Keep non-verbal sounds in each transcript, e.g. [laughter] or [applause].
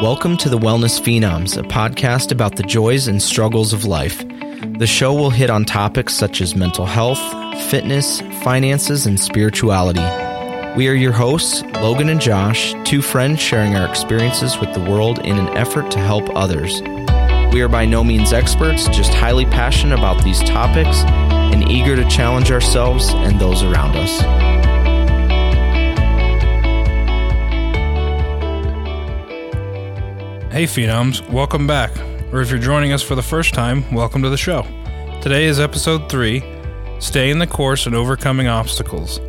Welcome to the Wellness Phenoms, a podcast about the joys and struggles of life. The show will hit on topics such as mental health, fitness, finances, and spirituality. We are your hosts, Logan and Josh, two friends sharing our experiences with the world in an effort to help others. We are by no means experts, just highly passionate about these topics and eager to challenge ourselves and those around us. Hey, Phenoms, welcome back. Or if you're joining us for the first time, welcome to the show. Today is episode 3 Staying the Course and Overcoming Obstacles.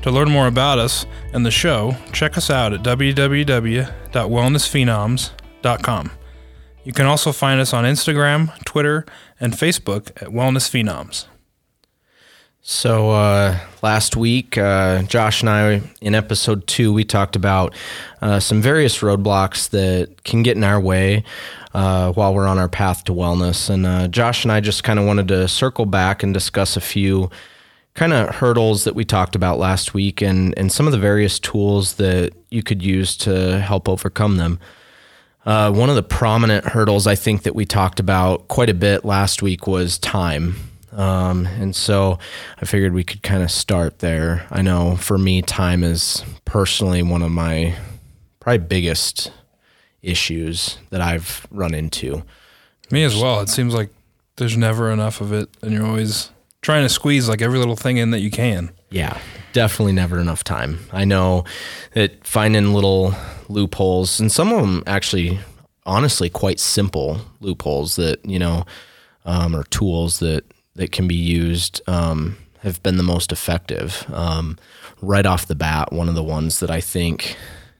To learn more about us and the show, check us out at www.wellnessphenoms.com. You can also find us on Instagram, Twitter, and Facebook at Wellness Phenoms. So uh, last week, uh, Josh and I, in episode two, we talked about uh, some various roadblocks that can get in our way uh, while we're on our path to wellness. And uh, Josh and I just kind of wanted to circle back and discuss a few kind of hurdles that we talked about last week and, and some of the various tools that you could use to help overcome them. Uh, one of the prominent hurdles I think that we talked about quite a bit last week was time. Um, and so I figured we could kind of start there. I know for me, time is personally one of my probably biggest issues that I've run into. Me as well. It seems like there's never enough of it, and you're always trying to squeeze like every little thing in that you can. Yeah, definitely never enough time. I know that finding little loopholes, and some of them actually, honestly, quite simple loopholes that, you know, um, or tools that that can be used um, have been the most effective. Um, right off the bat, one of the ones that I think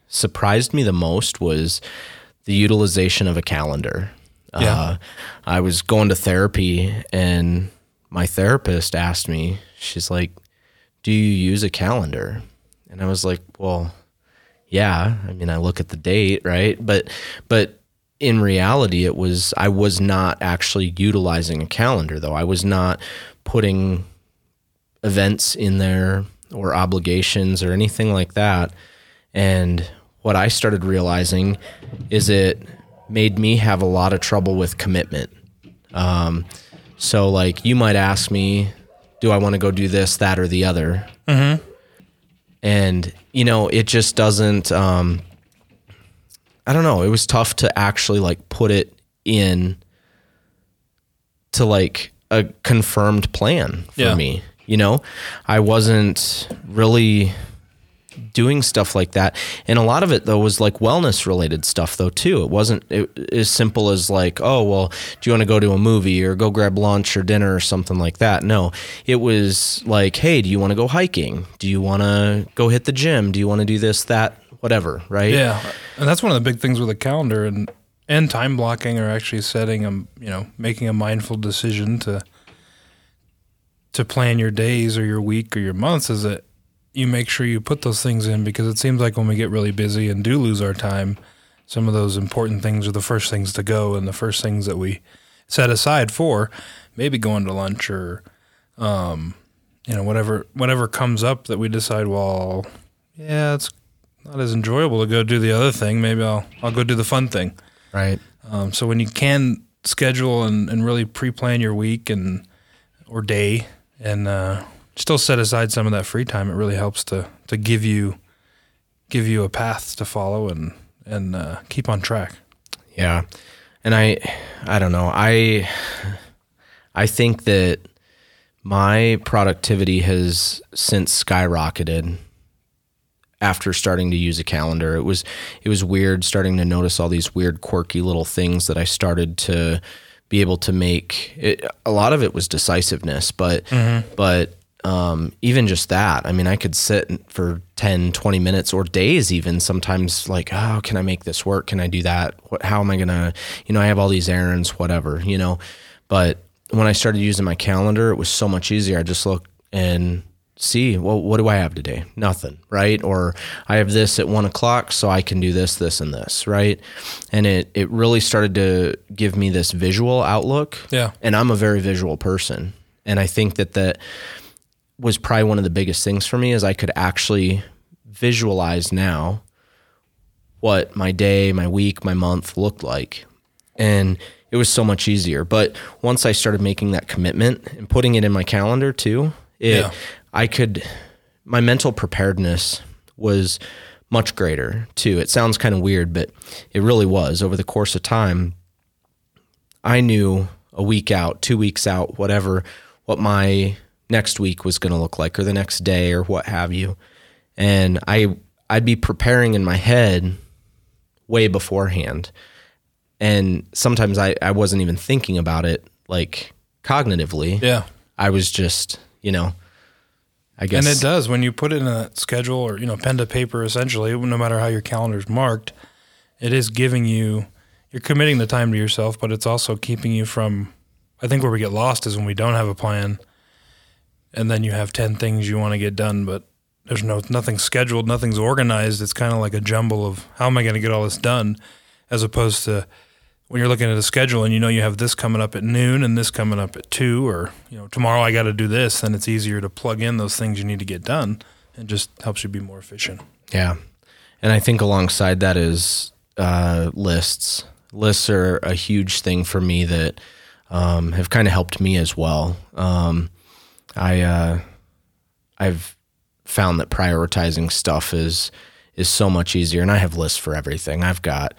surprised me the most was the utilization of a calendar. Yeah. Uh, I was going to therapy, and my therapist asked me, she's like, Do you use a calendar? And I was like, Well, yeah. I mean, I look at the date, right? But, but, in reality, it was I was not actually utilizing a calendar, though. I was not putting events in there or obligations or anything like that. And what I started realizing is it made me have a lot of trouble with commitment. Um, so, like, you might ask me, do I want to go do this, that, or the other? Mm-hmm. And, you know, it just doesn't. Um, I don't know. It was tough to actually like put it in to like a confirmed plan for Yeah. me. You know, I wasn't really doing stuff like that. And a lot of it though was like wellness related stuff though too. It wasn't it, as simple as like, oh, well, do you want to go to a movie or go grab lunch or dinner or something like that? No. It was like, hey, do you want to go hiking? Do you want to go hit the gym? Do you want to do this that whatever, right? Yeah, and that's one of the big things with a calendar and and time blocking, or actually setting a you know making a mindful decision to to plan your days or your week or your months. Is that you make sure you put those things in because it seems like when we get really busy and do lose our time, some of those important things are the first things to go and the first things that we set aside for maybe going to lunch or um, you know whatever whatever comes up that we decide well yeah it's not as enjoyable to go do the other thing. Maybe I'll I'll go do the fun thing. Right. Um, so when you can schedule and, and really pre-plan your week and or day and uh, still set aside some of that free time, it really helps to to give you give you a path to follow and and uh, keep on track. Yeah. And I I don't know. I I think that my productivity has since skyrocketed after starting to use a calendar. It was it was weird starting to notice all these weird quirky little things that I started to be able to make it, a lot of it was decisiveness, but but um, even just that, I mean, I could sit for 10, 20 minutes or days, even sometimes like, oh, can I make this work? Can I do that? What, how am I going to, you know, I have all these errands, whatever, you know, but when I started using my calendar, it was so much easier. I just look and see, well, what do I have today? Nothing, right? Or I have this at one o'clock, so I can do this, this, and this, right? And it it really started to give me this visual outlook. Yeah. And I'm a very visual person, and I think that that was probably one of the biggest things for me is I could actually visualize now what my day, my week, my month looked like. And it was so much easier. But once I started making that commitment and putting it in my calendar too, it Yeah. I could my mental preparedness was much greater too. It sounds kind of weird, but it really was over the course of time. I knew a week out, two weeks out, whatever, what my next week was going to look like or the next day or what have you. And I I'd be preparing in my head way beforehand. And sometimes I, I wasn't even thinking about it like cognitively. Yeah. I was just, you know, I guess And it does when you put it in a schedule or you know pen to paper. Essentially, no matter how your calendar's marked, it is giving you you're committing the time to yourself, but it's also keeping you from. I think where we get lost is when we don't have a plan, and then you have ten things you want to get done, but there's no nothing scheduled, nothing's organized. It's kind of like a jumble of how am I going to get all this done, as opposed to when you're looking at a schedule and you know you have this coming up at noon and this coming up at two, or you know tomorrow I got to do this, then it's easier to plug in those things you need to get done, and just helps you be more efficient. Yeah. And I think alongside that is uh, lists. Lists are a huge thing for me that um, have kind of helped me as well. Um, I uh, I've found that prioritizing stuff is is so much easier, and I have lists for everything. I've got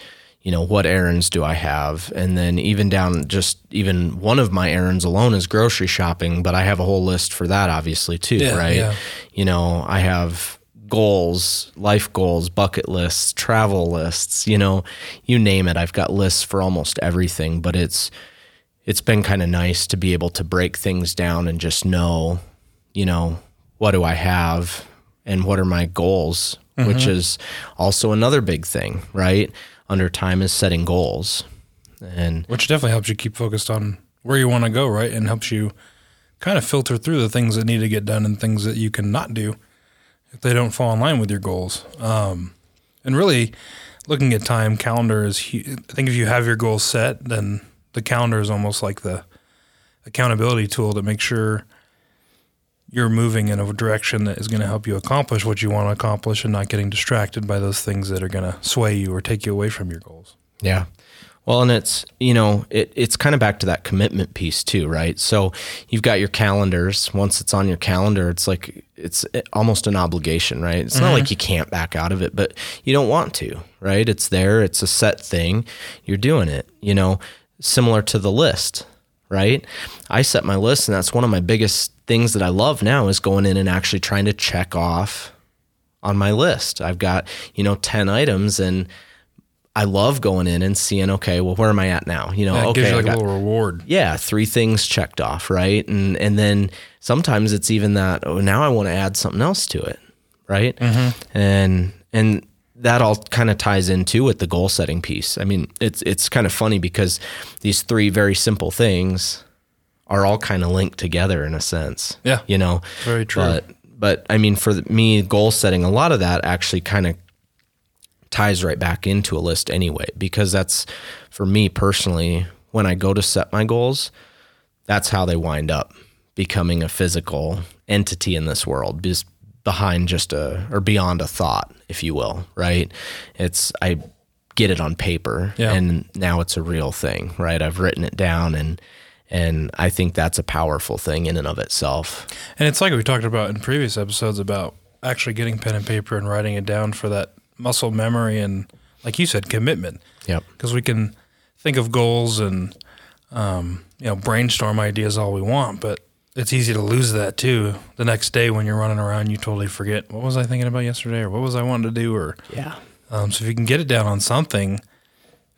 you know what errands do I have, and then even down just even one of my errands alone is grocery shopping, but I have a whole list for that obviously too, Yeah, right? yeah. You know, I have goals, life goals, bucket lists, travel lists, you know, you name it. I've got lists for almost everything, but it's it's been kind of nice to be able to break things down and just know, you know, what do I have and what are my goals, which mm-hmm. is also another big thing, right? Under time is setting goals. And which definitely helps you keep focused on where you want to go, right? And helps you kind of filter through the things that need to get done and things that you cannot do if they don't fall in line with your goals. Um, and really, looking at time, calendar is. I think if you have your goals set, then the calendar is almost like the accountability tool to make sure you're moving in a direction that is going to help you accomplish what you want to accomplish and not getting distracted by those things that are going to sway you or take you away from your goals. Yeah. Well, and it's you know it, it's kind of back to that commitment piece too, right? So you've got your calendars. Once it's on your calendar, it's like it's eh, almost an obligation, right? It's not mm-hmm. like you can't back out of it, but you don't want to, right? It's there. It's a set thing. You're doing it. You know, similar to the list, right? I set my list, and that's one of my biggest things that I love now is going in and actually trying to check off on my list. I've got you know ten items and. I love going in and seeing, okay, well, where am I at now? You know, Yeah, okay, gives you like got- a little reward. yeah, three things checked off, right? And and then sometimes it's even that oh now I want to add something else to it, right? Mm-hmm. And and that all kind of ties into with the goal setting piece. I mean, it's it's kind of funny because these three very simple things are all kind of linked together in a sense. Yeah. You know, Very true. but but I mean, for me, goal setting, a lot of that actually kind of ties right back into a list anyway, because that's for me personally, when I go to set my goals, that's how they wind up becoming a physical entity in this world, just behind just a or beyond a thought, if you will, right? It's I get it on paper Yeah. and now it's a real thing, right? I've written it down and and I think that's a powerful thing in and of itself. And it's like we talked about in previous episodes about actually getting pen and paper and writing it down for that muscle memory and, like you said, commitment. Yep. Because we can think of goals and, um, you know, brainstorm ideas all we want, but it's easy to lose that too. The next day when you're running around, you totally forget what was I thinking about yesterday or what was I wanting to do or Yeah. um, so if you can get it down on something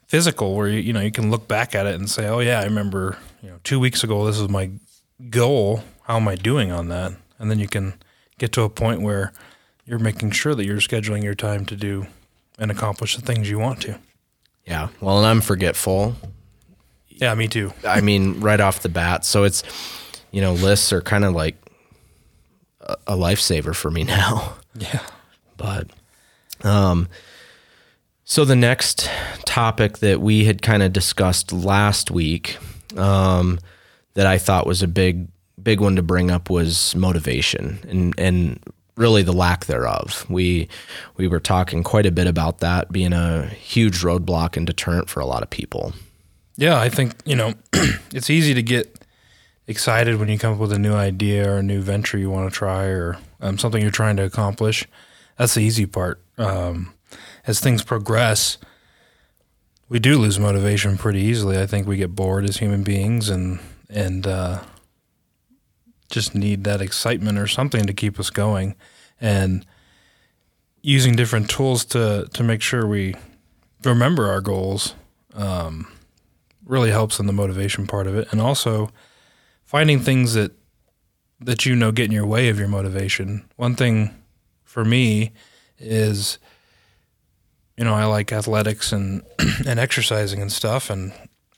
physical where you you know you can look back at it and say, "Oh yeah, I remember, you know, 2 weeks ago this was my goal. How am I doing on that?" And then you can get to a point where you're making sure that you're scheduling your time to do and accomplish the things you want to. Yeah. Well, and I'm forgetful. Yeah, me too. [laughs] I mean, right off the bat. So it's, you know, lists are kind of like a, a lifesaver for me [laughs] now. Yeah. But, um, so the next topic that we had kind of discussed last week, um, that I thought was a big, big one to bring up was motivation and, and really the lack thereof. We we were talking quite a bit about that being a huge roadblock and deterrent for a lot of people. Yeah, I think you know [clears throat] it's easy to get excited when you come up with a new idea or a new venture you want to try or um, something you're trying to accomplish. That's the easy part. Um, as things progress, we do lose motivation pretty easily. I think we get bored as human beings and and uh, just need that excitement or something to keep us going, and using different tools to to make sure we remember our goals um, really helps in the motivation part of it, and also finding things that that you know get in your way of your motivation. One thing for me is you know, I like athletics and [clears throat] and exercising and stuff, and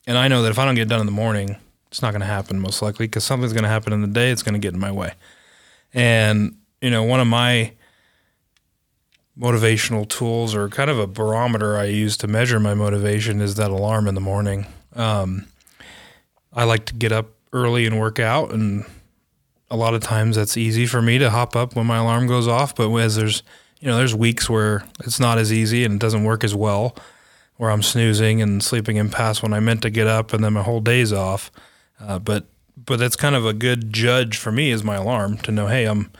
and I know that if I don't get done in the morning, it's not going to happen most likely because something's going to happen in the day. It's going to get in my way, and you know, one of my motivational tools or kind of a barometer I use to measure my motivation is that alarm in the morning. Um, I like to get up early and work out, and a lot of times that's easy for me to hop up when my alarm goes off. But as there's you know, there's weeks where it's not as easy and it doesn't work as well, where I'm snoozing and sleeping in past when I meant to get up, and then my whole day's off. Uh, but but that's kind of a good judge for me as my alarm to know, hey, I'm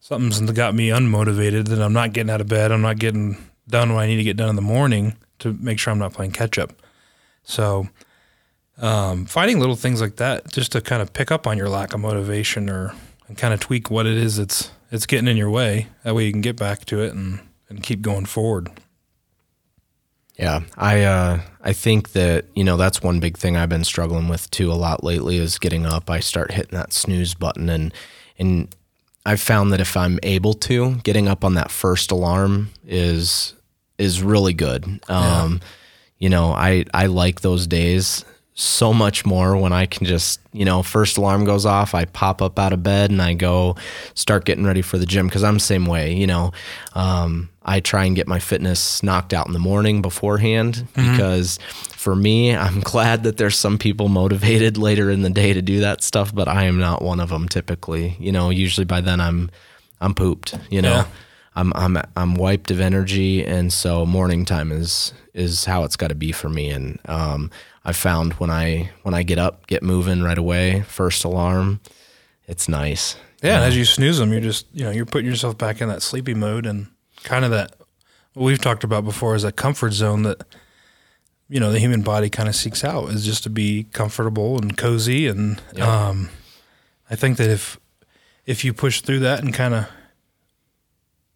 something's got me unmotivated, that I'm not getting out of bed, I'm not getting done what I need to get done in the morning to make sure I'm not playing catch up. So um, finding little things like that just to kind of pick up on your lack of motivation or and kind of tweak what it is that's it's getting in your way. That way you can get back to it and, and keep going forward. Yeah, I uh, I think that you know that's one big thing I've been struggling with too a lot lately is getting up. I start hitting that snooze button and and I've found that if I'm able to, getting up on that first alarm is is really good. Um, yeah. You know, I I like those days so much more when I can just, you know, first alarm goes off, I pop up out of bed and I go start getting ready for the gym because I'm the same way, you know. Um, I try and get my fitness knocked out in the morning beforehand mm-hmm. because for me, I'm [laughs] glad that there's some people motivated later in the day to do that stuff, but I am not one of them typically. You know, usually by then I'm I'm pooped, you know. Yeah. I'm I'm I'm wiped of energy and so morning time is is how it's got to be for me and um I've found when I when I get up, get moving right away, first alarm, it's nice. Yeah, and as you snooze them, you're just you know you're putting yourself back in that sleepy mode and kind of that what we've talked about before is that comfort zone that you know the human body kind of seeks out is just to be comfortable and cozy and yep. um, I think that if if you push through that and kind of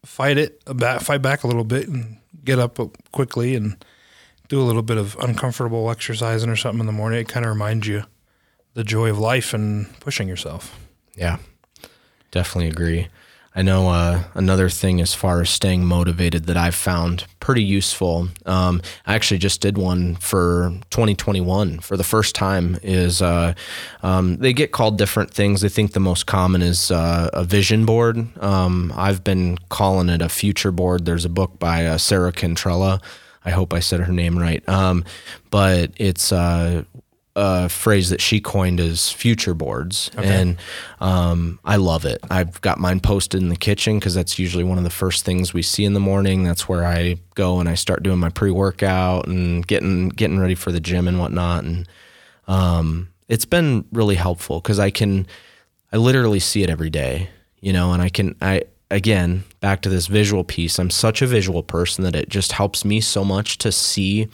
fight it fight back a little bit and get up quickly and do a little bit of uncomfortable exercising or something in the morning, it kind of reminds you the joy of life and pushing yourself. Yeah, definitely agree. I know uh, another thing as far as staying motivated that I've found pretty useful. Um, I actually just did one for 2021 for the first time. Is uh, um, they get called different things. I think the most common is uh, a vision board. Um, I've been calling it a future board. There's a book by uh, Sarah Cantrella I hope I said her name right. Um, but it's uh, a phrase that she coined as future boards, okay. and um, I love it. I've got mine posted in the kitchen because that's usually one of the first things we see in the morning. That's where I go and I start doing my pre workout and getting getting ready for the gym and whatnot. And um, it's been really helpful because I can I literally see it every day, you know, and I can I again, back to this visual piece, I'm such a visual person that it just helps me so much to see,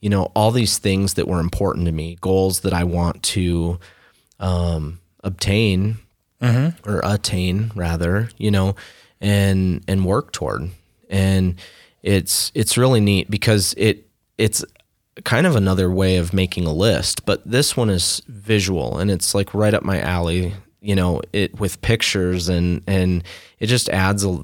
you know, all these things that were important to me, goals that I want to um, obtain mm-hmm. or attain rather, you know, and and work toward. And it's it's really neat because it it's kind of another way of making a list, but this one is visual and it's like right up my alley you know it with pictures and and it just adds a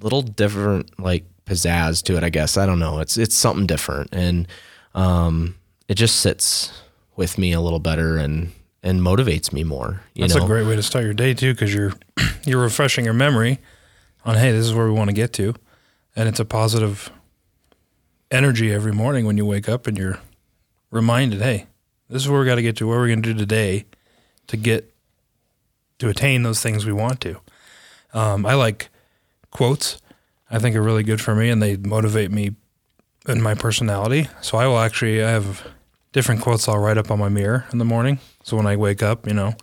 little different like pizzazz to it i guess. I don't know. It's it's something different. And um it just sits with me a little better and and motivates me more that's know? a great way to start your day too because you're [clears throat] you're refreshing your memory on hey this is where we want to get to. And it's a positive energy every morning when you wake up and you're reminded hey this is where we got to get to where we're going to do today to get to attain those things we want to. Um, I like quotes. I think are really good for me, and they motivate me in my personality. So I will actually I have different quotes I'll write up on my mirror in the morning. So when I wake up, you know,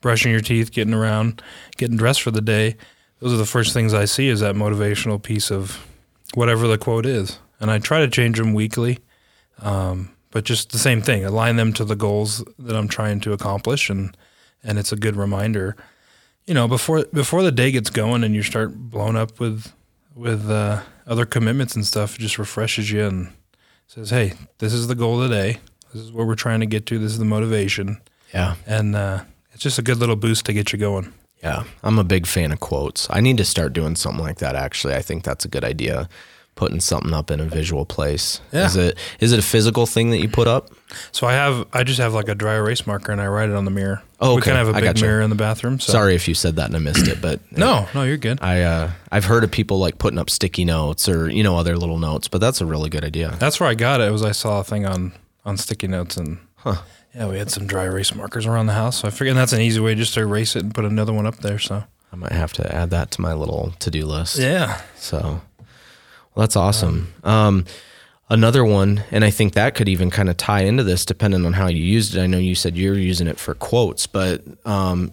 brushing your teeth, getting around, getting dressed for the day, those are the first things I see is that motivational piece of whatever the quote is, and I try to change them weekly. Um, but just the same thing, align them to the goals that I'm trying to accomplish, and and it's a good reminder. You know, before before the day gets going and you start blowing up with with uh, other commitments and stuff, it just refreshes you and says, "Hey, this is the goal today. This is where we're trying to get to. This is the motivation." Yeah. And uh, it's just a good little boost to get you going. Yeah. I'm a big fan of quotes. I need to start doing something like that actually. I think that's a good idea. Putting something up in a visual place. Yeah. Is it is it a physical thing that you put up? So I have I just have like a dry erase marker and I write it on the mirror. Oh, we okay. kind of have a big gotcha. mirror in the bathroom. So. Sorry if you said that and I missed it, but [clears throat] No, no, you're good. I uh, I've heard of people like putting up sticky notes or you know other little notes, but that's a really good idea. That's where I got it. Was I saw a thing on on sticky notes and yeah, we had some dry erase markers around the house. So I figured that's an easy way just to erase it and put another one up there. So I might have to add that to my little to do list. yeah, So, that's awesome. Um, another one, and I think that could even kind of tie into this, depending on how you used it. I know you said you're using it for quotes, but um,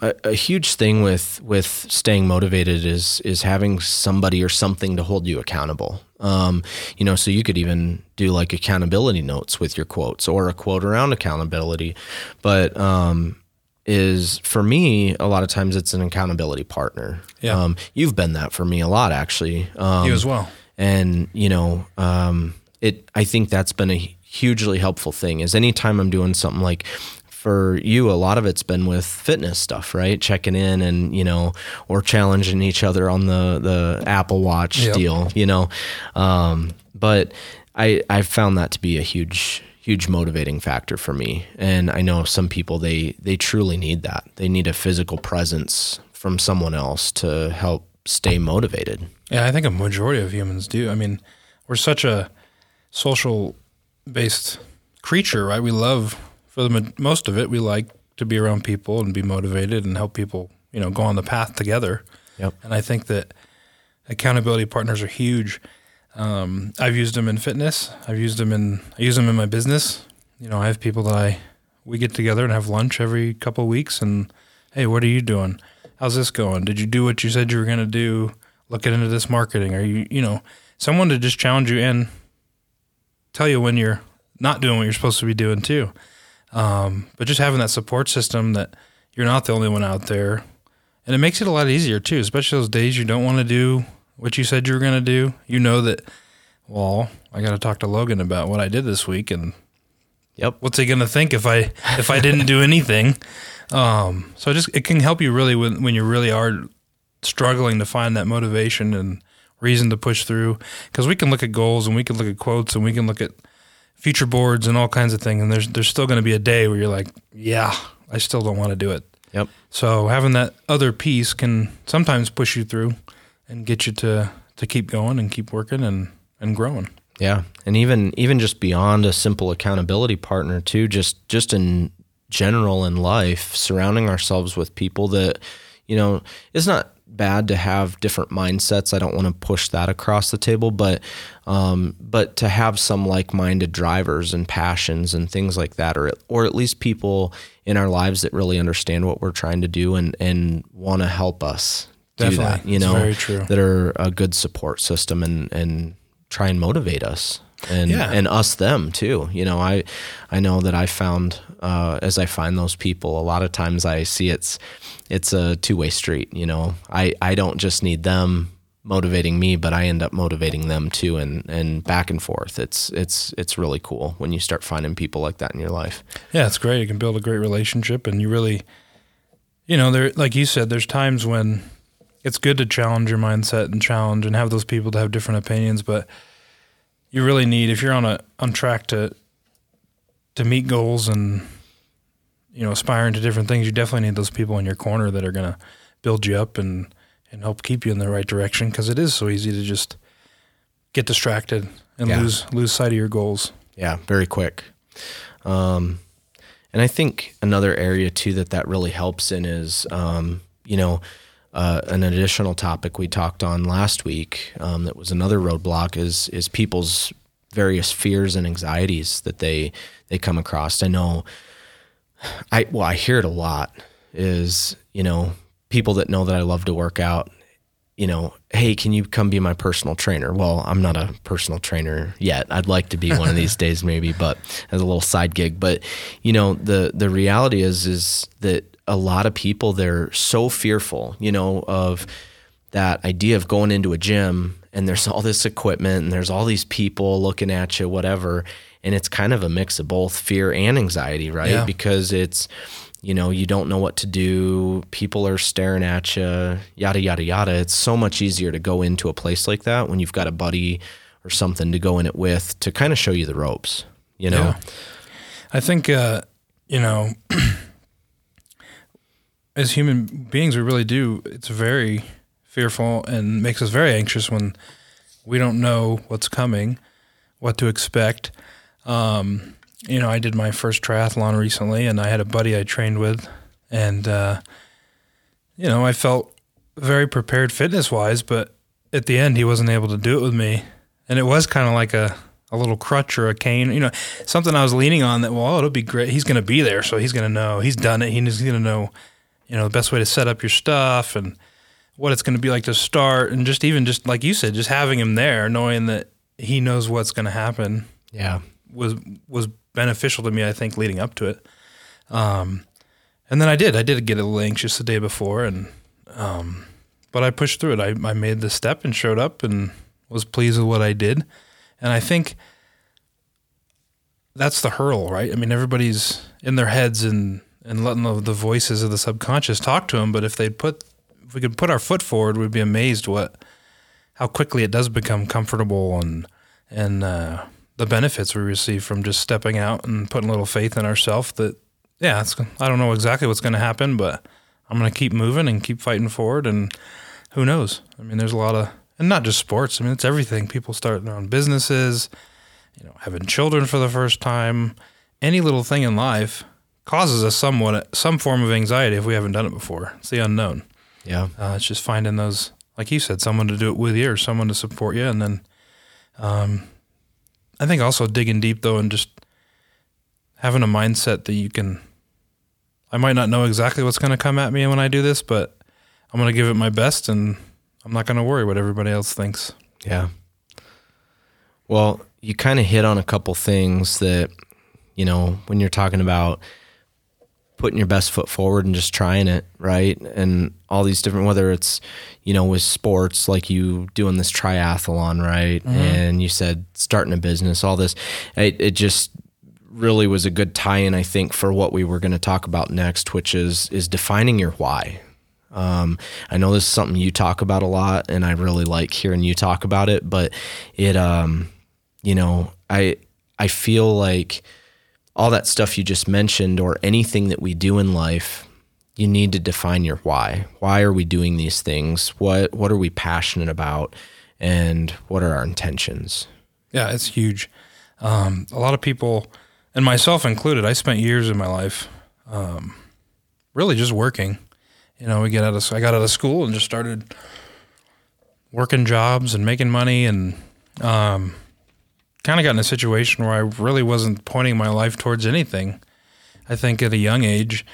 a, a huge thing with with staying motivated is is having somebody or something to hold you accountable. Um, you know, so you could even do like accountability notes with your quotes or a quote around accountability, but um, is for me a lot of times it's an accountability partner. Yeah. Um, you've been that for me a lot actually. Um, you as well. and you know um, it i think that's been a hugely helpful thing is anytime i'm doing something like for you a lot of it's been with fitness stuff right checking in and you know or challenging each other on the the apple watch Yep. deal you know um, but i i found that to be a huge huge motivating factor for me and i know some people they they truly need that they need a physical presence from someone else to help stay motivated Yeah, I think a majority of humans do. I mean, we're such a social based creature, right? We love, for the most of it, we like to be around people and be motivated and help people, you know, go on the path together. Yep. And I think that accountability partners are huge. Um, I've used them in fitness. I've used them in I use them in my business. You know, I have people that I we get together and have lunch every couple of weeks and hey, what are you doing? How's this going? Did you do what you said you were going to do? Looking into this marketing. Are you, you know, someone to just challenge you and tell you when you're not doing what you're supposed to be doing too. Um, but just having that support system that you're not the only one out there, and it makes it a lot easier too, especially those days you don't want to do what you said you were going to do. You know that, well, I got to talk to Logan about what I did this week, and Yep. what's he going to think if I if I didn't do anything? Um, so it just it can help you really when when you really are struggling to find that motivation and reason to push through. Because we can look at goals and we can look at quotes and we can look at future boards and all kinds of things, and there's there's still going to be a day where you're like, yeah, I still don't want to do it. Yep. So having that other piece can sometimes push you through and get you to to keep going and keep working and and growing. Yeah, and even even just beyond a simple accountability partner too, just just in general in life, surrounding ourselves with people that you know, it's not bad to have different mindsets. I don't want to push that across the table, but um, but to have some like-minded drivers and passions and things like that, or or at least people in our lives that really understand what we're trying to do and and want to help us do Definitely. that. You It's know, very true. that are a good support system and and try and motivate us and Yeah. and us them too. You know, I I know that I found uh, as I find those people, a lot of times I see it's it's a two way street. You know, I I don't just need them motivating me, but I end up motivating them too, and and back and forth. It's it's it's really cool when you start finding people like that in your life. Yeah, it's great. You can build a great relationship, and you really, you know, there, like you said, there's times when it's good to challenge your mindset and challenge and have those people to have different opinions, but you really need if you're on a on track to to meet goals and you know aspiring to different things, you definitely need those people in your corner that are going to build you up and and help keep you in the right direction because it is so easy to just get distracted and Yeah. lose lose sight of your goals. Yeah, very quick. Um, and I think another area too that that really helps in is, um, you know, uh, an additional topic we talked on last week um, that was another roadblock is is people's various fears and anxieties that they they come across. I know, I well, I hear it a lot. Is you know people that know that I love to work out. You know, hey, can you come be my personal trainer? Well, I'm not a personal trainer yet. I'd like to be one of these [laughs] days, maybe, but as a little side gig. But you know, the the reality is is that a lot of people they're so fearful, you know, of that idea of going into a gym and there's all this equipment and there's all these people looking at you, whatever. And it's kind of a mix of both fear and anxiety, right? Yeah. Because it's, you know, you don't know what to do. People are staring at you, yada, yada, yada. It's so much easier to go into a place like that when you've got a buddy or something to go in it with to kind of show you the ropes, you know? Yeah. I think, uh, you know, [clears throat] as human beings, we really do. It's very fearful and makes us very anxious when we don't know what's coming, what to expect. Um, you know, I did my first triathlon recently, and I had a buddy I trained with, and uh, you know, I felt very prepared fitness wise, but at the end, he wasn't able to do it with me, and it was kind of like a a little crutch or a cane, you know, something I was leaning on that. Well, it'll be great. He's going to be there, so he's going to know. He's done it. He's going to know, you know, the best way to set up your stuff and what it's going to be like to start, and just even just like you said, just having him there, knowing that he knows what's going to happen Yeah. was was beneficial to me. I think leading up to it, um, and then I did. I did get a little anxious the day before, and um, but I pushed through it. I I made the step and showed up and was pleased with what I did, and I think that's the hurdle right? I mean, everybody's in their heads and and letting the, the voices of the subconscious talk to them. But if they put if we could put our foot forward, we'd be amazed what how quickly it does become comfortable and and uh, the benefits we receive from just stepping out and putting a little faith in ourselves. That yeah, I don't know exactly what's going to happen, but I'm going to keep moving and keep fighting forward. And who knows? I mean, there's a lot of and not just sports. I mean, it's everything. People start their own businesses, you know, having children for the first time. Any little thing in life causes us somewhat some form of anxiety if we haven't done it before. It's the unknown. Yeah. Uh, it's just finding those, like you said, someone to do it with you or someone to support you. And then um, I think also digging deep, though, and just having a mindset that you can. I might not know exactly what's going to come at me when I do this, but I'm going to give it my best and I'm not going to worry what everybody else thinks. Yeah. Well, you kind of hit on a couple things that, you know, when you're talking about putting your best foot forward and just trying it, right? And all these different, whether it's, you know, with sports, like you doing this triathlon, right? And you said starting a business, all this, it, it just really was a good tie-in, I think, for what we were going to talk about next, which is is defining your why. Um, I know this is something you talk about a lot, and I really like hearing you talk about it. But it, um, you know, I I feel like all that stuff you just mentioned, or anything that we do in life, you need to define your why. Why are we doing these things? What what are we passionate about, and what are our intentions? Yeah, it's huge. Um, a lot of people, and myself included, I spent years of my life um, really just working. You know, we get out of I got out of school and just started working jobs and making money, and um, kind of got in a situation where I really wasn't pointing my life towards anything. I think at a young age,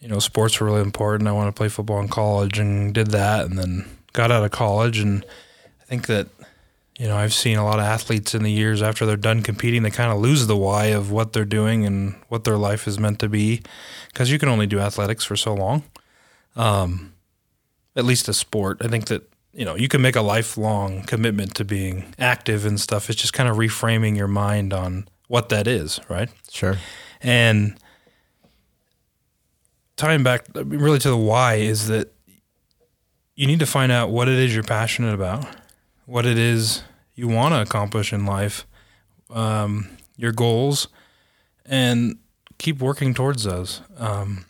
you know, sports were really important. I wanted to play football in college and did that, and then got out of college. And I think that, you know, I've seen a lot of athletes in the years after they're done competing, they kind of lose the why of what they're doing and what their life is meant to be, because you can only do athletics for so long. Um, at least a sport. I think that you know you can make a lifelong commitment to being active and stuff. It's just kind of reframing your mind on what that is, right? Sure. And tying back really to the why is that you need to find out what it is you're passionate about, what it is you want to accomplish in life, um, your goals, and keep working towards those. Um,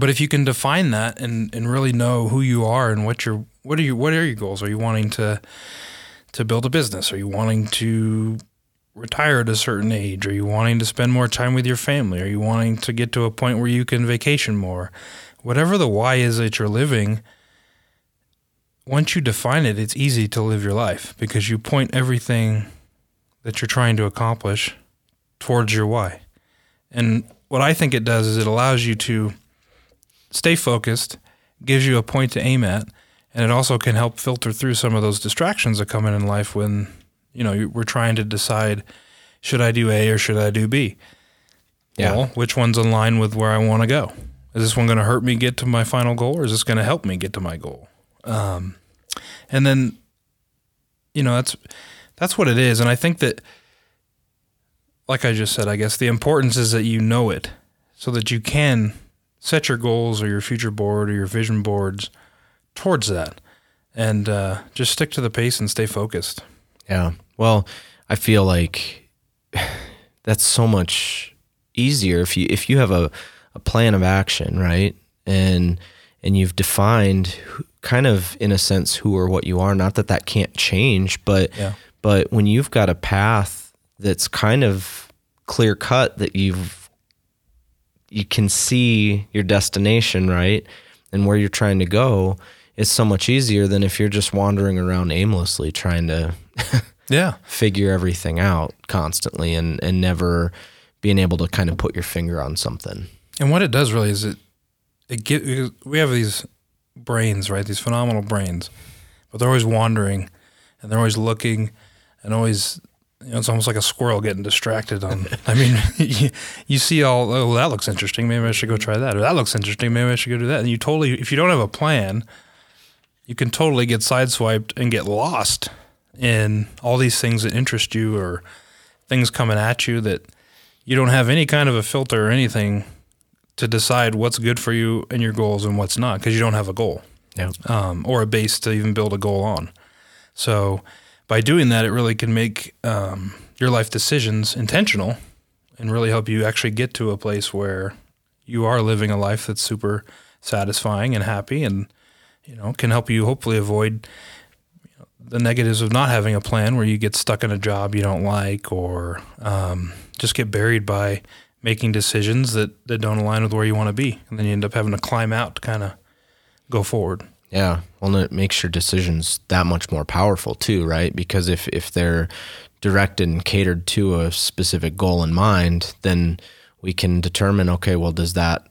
but if you can define that and, and really know who you are and what your what are your what are your goals? Are you wanting to to build a business? Are you wanting to retire at a certain age? Are you wanting to spend more time with your family? Are you wanting to get to a point where you can vacation more? Whatever the why is that you're living, once you define it, it's easy to live your life because you point everything that you're trying to accomplish towards your why. And what I think it does is it allows you to stay focused, gives you a point to aim at, and it also can help filter through some of those distractions that come in in life when you know we're trying to decide should I do A or should I do B. Yeah. Well, which one's in line with where I want to go? Is this one going to hurt me get to my final goal, or is this going to help me get to my goal? Um, and then, you know, that's that's what it is. And I think that, like I just said, I guess the importance is that you know it, so that you can set your goals or your future board or your vision boards towards that, and uh, just stick to the pace and stay focused. Yeah. Well, I feel like [sighs] that's so much easier if you if you have a, a plan of action, right? And and you've defined kind of in a sense who or what you are. Not that that can't change, but Yeah. but when you've got a path that's kind of clear cut that you've you can see your destination, right? And where you're trying to go, is so much easier than if you're just wandering around aimlessly trying to [laughs] Yeah. figure everything out constantly and and never being able to kind of put your finger on something. And what it does really is it it get we have these brains, right? These phenomenal brains, but they're always wandering, and they're always looking, and always you know it's almost like a squirrel getting distracted. On I mean, [laughs] you, you see all oh that looks interesting, maybe I should go try that, or that looks interesting, maybe I should go do that. And you totally if you don't have a plan, you can totally get sideswiped and get lost in all these things that interest you or things coming at you that you don't have any kind of a filter or anything to decide what's good for you and your goals and what's not because you don't have a goal Yeah. um, or a base to even build a goal on. So by doing that, it really can make um, your life decisions intentional and really help you actually get to a place where you are living a life that's super satisfying and happy and you know can help you hopefully avoid you know, the negatives of not having a plan where you get stuck in a job you don't like or um, just get buried by making decisions that, that don't align with where you want to be. And then you end up having to climb out to kind of go forward Yeah. Well, and it makes your decisions that much more powerful too, right? Because if if they're directed and catered to a specific goal in mind, then we can determine, okay, well, does that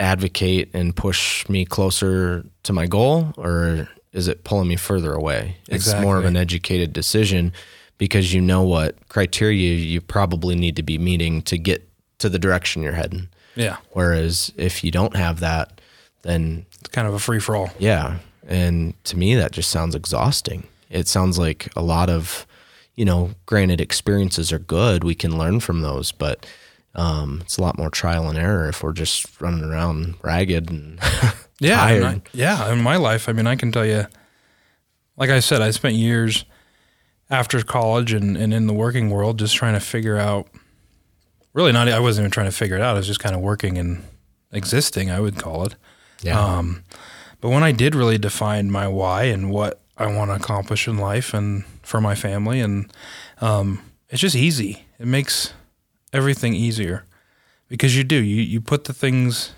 advocate and push me closer to my goal or is it pulling me further away? It's more of an educated decision because you know what criteria you probably need to be meeting to get to the direction you're heading. yeah Whereas if you don't have that, then it's kind of a free for all yeah. And to me, that just sounds exhausting. It sounds like a lot of, you know, granted, experiences are good. We can learn from those, but um, it's a lot more trial and error if we're just running around ragged and [laughs] yeah tired. and I- yeah in my life i mean i can tell you like i said i spent years after college and, and in the working world just trying to figure out really not i wasn't even trying to figure it out i was just kind of working and existing i would call it yeah. um, but when i did really define my why and what i want to accomplish in life and for my family and um, it's just easy. It makes everything easier because you do. You, you put the things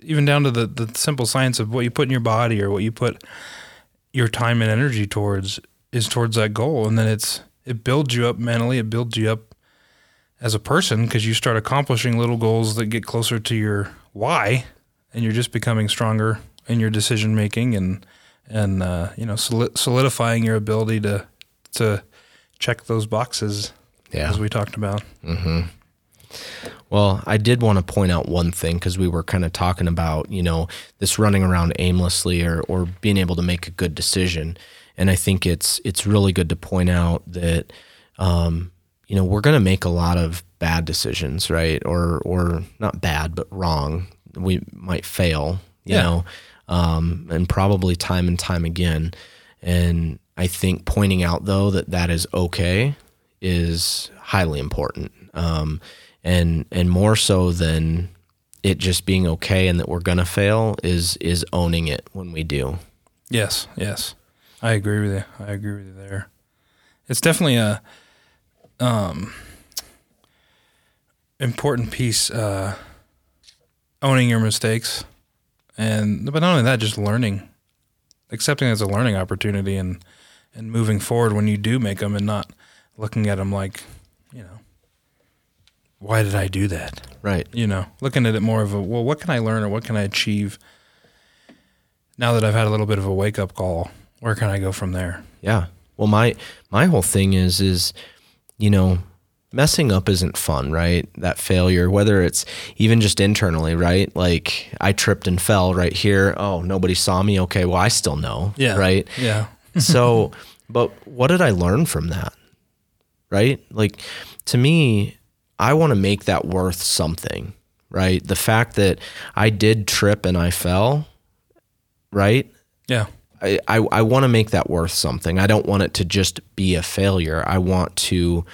even down to the, the simple science of what you put in your body or what you put your time and energy towards is towards that goal. And then it's it builds you up mentally. It builds you up as a person because you start accomplishing little goals that get closer to your why and you're just becoming stronger in your decision making and and uh, you know solidifying your ability to to check those boxes yeah. as we talked about Well, I did want to point out one thing because we were kind of talking about, you know, this running around aimlessly or, or being able to make a good decision. And I think it's it's really good to point out that, um, you know, we're going to make a lot of bad decisions, right? Or or not bad, but wrong. We might fail, you Yeah. know, um, and probably time and time again. And I think pointing out though that that is okay is highly important. Um, and and more so than it just being okay and that we're gonna fail is is owning it when we do. Yes, yes. I agree with you. I agree with you there. It's definitely a um important piece uh owning your mistakes and but not only that just learning accepting it as a learning opportunity and and moving forward when you do make them and not looking at them like, you know, why did I do that? Right. You know, looking at it more of a well, what can I learn or what can I achieve now that I've had a little bit of a wake up call? Where can I go from there? Yeah. Well, my my whole thing is is you know messing up isn't fun, right? That failure, whether it's even just internally, right? Like I tripped and fell right here. Oh, nobody saw me. Okay, well I still know, Yeah. right? Yeah. [laughs] so, but what did I learn from that? Right? Like to me, I want to make that worth something, right? The fact that I did trip and I fell, right? Yeah. I, I, I want to make that worth something. I don't want it to just be a failure. I want to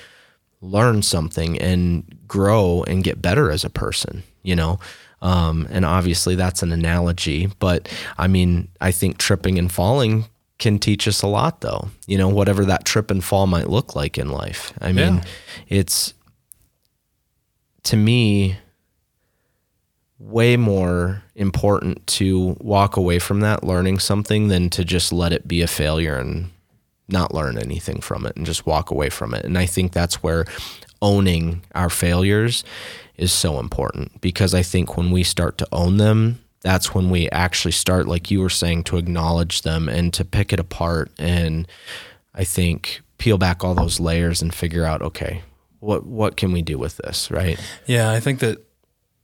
learn something and grow and get better as a person, you know? Um, and obviously that's an analogy, but I mean, I think tripping and falling can teach us a lot though, you know, whatever that trip and fall might look like in life. I mean, Yeah. it's to me way more important to walk away from that learning something than to just let it be a failure and not learn anything from it and just walk away from it. And I think that's where owning our failures is so important because I think when we start to own them, that's when we actually start, like you were saying, to acknowledge them and to pick it apart. And I think peel back all those layers and figure out, okay, what what can we do with this, right? Yeah, I think that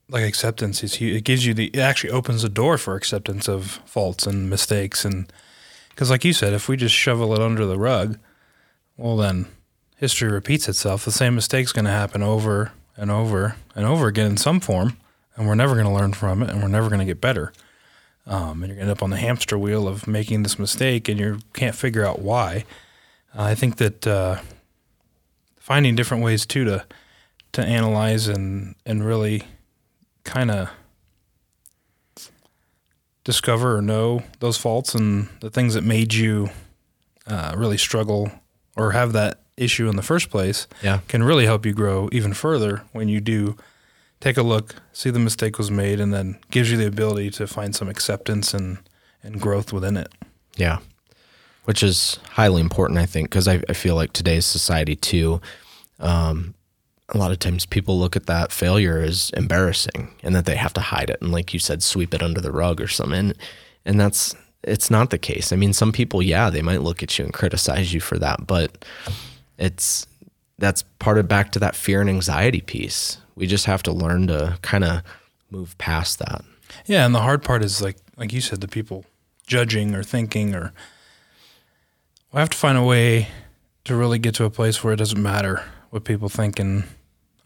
like acceptance is hu- it gives you the it actually opens the door for acceptance of faults and mistakes and because like you said, if we just shovel it under the rug, well then history repeats itself. The same mistake's going to happen over and over and over again in some form, and we're never going to learn from it, and we're never going to get better. Um, and you're going to end up on the hamster wheel of making this mistake, and you can't figure out why. Uh, I think that uh, finding different ways too to to analyze and and really kind of discover or know those faults and the things that made you uh, really struggle or have that issue in the first place Yeah. can really help you grow even further when you do take a look, see the mistake was made, and then gives you the ability to find some acceptance and, and growth within it. Yeah. Which is highly important, I think, because I, I feel like today's society, too, um, a lot of times people look at that failure as embarrassing and that they have to hide it and, like you said, sweep it under the rug or something. And, and that's, it's not the case. I mean, some people, yeah, they might look at you and criticize you for that, but it's, that's part of back to that fear and anxiety piece. We just have to learn to kind of move past that. Yeah, and the hard part is like like you said, the people judging or thinking or we have to find a way to really get to a place where it doesn't matter what people think and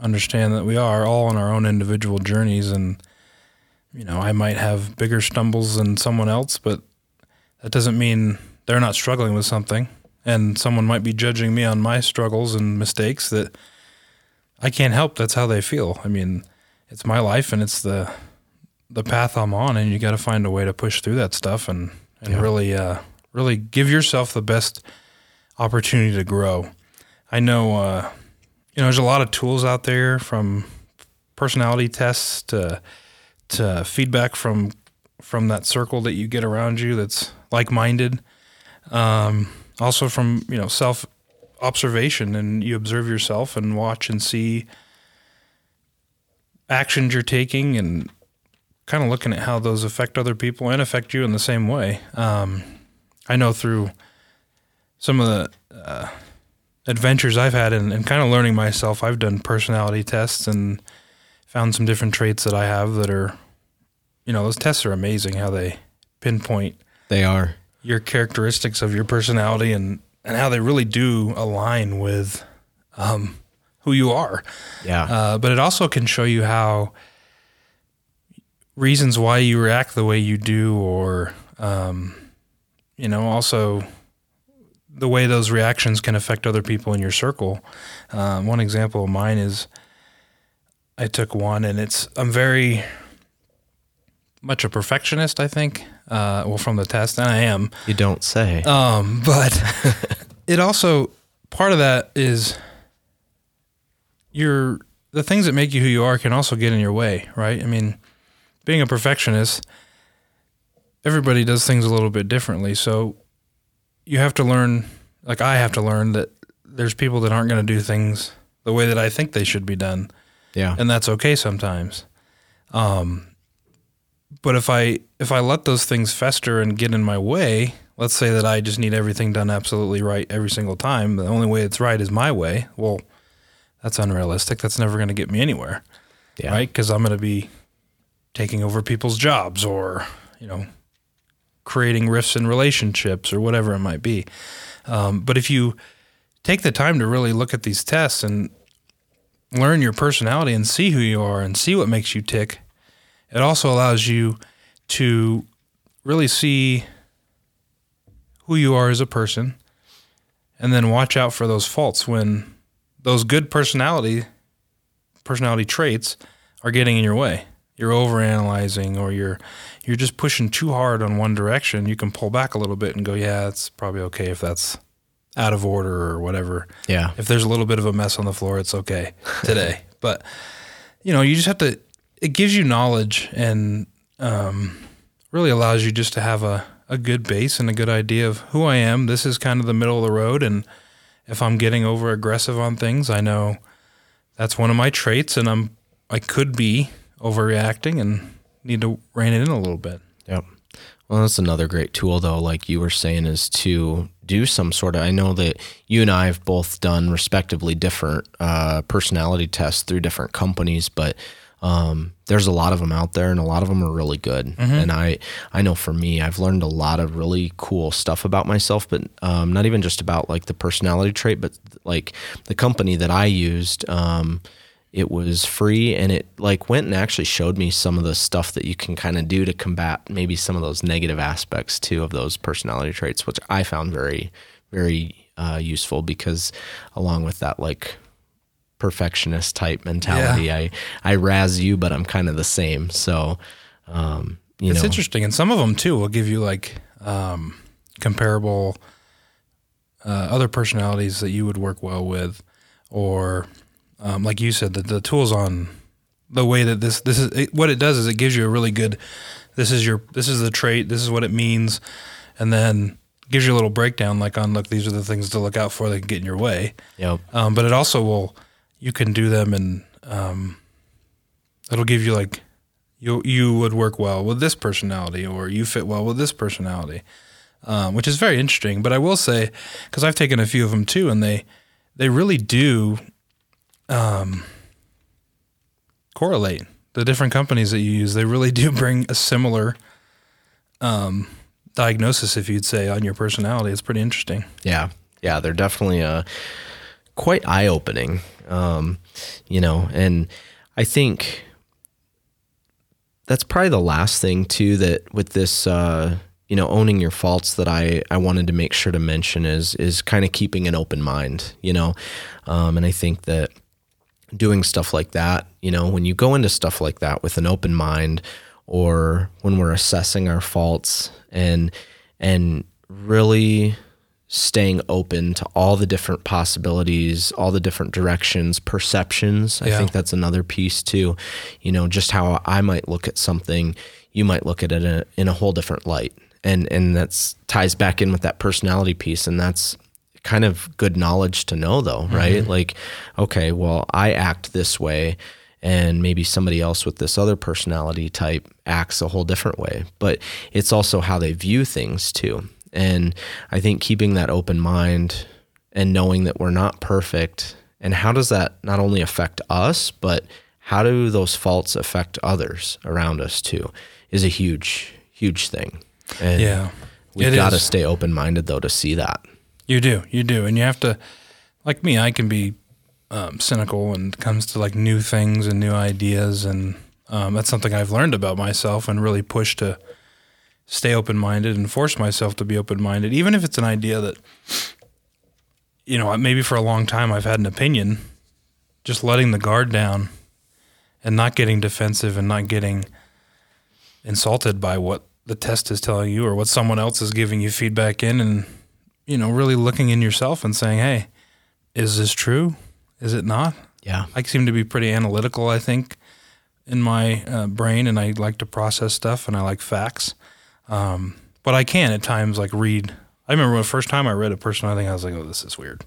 understand that we are all on our own individual journeys and you know, I might have bigger stumbles than someone else, but that doesn't mean they're not struggling with something. And someone might be judging me on my struggles and mistakes that I can't help. That's how they feel. I mean, it's my life and it's the the path I'm on, and you got to find a way to push through that stuff and and Yeah. really uh, really give yourself the best opportunity to grow. I know uh, you know there's a lot of tools out there from personality tests to to feedback from from that circle that you get around you that's like minded. Um, also from you know self observation and you observe yourself and watch and see actions you're taking and kind of looking at how those affect other people and affect you in the same way. Um, I know through some of the uh, adventures I've had and, and kind of learning myself, I've done personality tests and found some different traits that I have that are, you know, those tests are amazing how they pinpoint They are. your characteristics of your personality and, and how they really do align with um, who you are. Yeah. Uh, but it also can show you how reasons why you react the way you do, or um, you know, also the way those reactions can affect other people in your circle. Um, one example of mine is I took one, and it's I'm very much a perfectionist. I think, uh, well, from the test, and I am. you don't say. Um, but [laughs] it also part of that is your the things that make you who you are can also get in your way, right? I mean, being a perfectionist, everybody does things a little bit differently. So you have to learn, like I have to learn that there's people that aren't going to do things the way that I think they should be done, Yeah. and that's okay sometimes. Um, but if I if I let those things fester and get in my way, let's say that I just need everything done absolutely right every single time. The only way it's right is my way. Well, that's unrealistic. That's never going to get me anywhere yeah. right? Because I'm going to be taking over people's jobs or, you know, creating rifts in relationships or whatever it might be. Um, but if you take the time to really look at these tests and learn your personality and see who you are and see what makes you tick, it also allows you to really see who you are as a person and then watch out for those faults when those good personality personality traits are getting in your way. You're overanalyzing or you're you're just pushing too hard on one direction. You can pull back a little bit and go, yeah, it's probably okay if that's out of order or whatever. Yeah. If there's a little bit of a mess on the floor, it's okay [laughs] today. but you know, you just have to. It gives you knowledge and um, really allows you just to have a a good base and a good idea of who I am. This is kind of the middle of the road, and if I'm getting over aggressive on things, I know that's one of my traits, and I'm I could be overreacting and need to rein it in a little bit. Yep. Well, that's another great tool, though, like you were saying, is to do some sort of. I know that you and I have both done respectively different uh, personality tests through different companies, but um, there's a lot of them out there, and a lot of them are really good. And I, I know for me, I've learned a lot of really cool stuff about myself, but um, not even just about like the personality trait, but like the company that I used. Um, it was free and it like went and actually showed me some of the stuff that you can kind of do to combat maybe some of those negative aspects too of those personality traits which i found very very uh, useful because along with that like perfectionist type mentality i i razz you but i'm kind of the same. So um you it's know. interesting, and some of them too will give you like um, comparable uh, other personalities that you would work well with, or um, like you said, the, the tools on the way that this this is it, what it does is it gives you a really good. This is your this is the trait. This is what it means, and then gives you a little breakdown like on look these are the things to look out for that can get in your way. yep Um, but it also will you can do them and um, it'll give you like you you would work well with this personality or you fit well with this personality, um, which is very interesting. But I will say because I've taken a few of them too, and they they really do um, correlate the different companies that you use. They really do bring a similar um, diagnosis, if you'd say, on your personality. It's pretty interesting. Yeah, yeah, they're definitely uh, quite eye opening. Um, you know, and I think that's probably the last thing too that with this uh, you know owning your faults that I I wanted to make sure to mention is is kind of keeping an open mind. You know, um, and I think that doing stuff like that, you know, when you go into stuff like that with an open mind or when we're assessing our faults and and really staying open to all the different possibilities, all the different directions, perceptions. I Yeah. think that's another piece too. You know, just how I might look at something, you might look at it in a, in a whole different light. And and that's ties back in with that personality piece and that's kind of good knowledge to know though, mm-hmm. right? Like okay, well, I act this way and maybe somebody else with this other personality type acts a whole different way. But it's also how they view things too. And I think keeping that open mind and knowing that we're not perfect and how does that not only affect us, but how do those faults affect others around us too is a huge, huge thing. And Yeah. we've got to stay open minded though to see that. You do, you do, and you have to. Like me, I can be um, cynical when it comes to like new things and new ideas, and um, that's something I've learned about myself and really push to stay open minded and force myself to be open minded, even if it's an idea that you know maybe for a long time I've had an opinion. Just letting the guard down and not getting defensive and not getting insulted by what the test is telling you or what someone else is giving you feedback in and you know really looking in yourself and saying hey is this true is it not Yeah. i seem to be pretty analytical i think in my uh, brain and i like to process stuff and i like facts Um, but I can at times like read. I remember the first time I read a personality, I was like, "Oh, this is weird."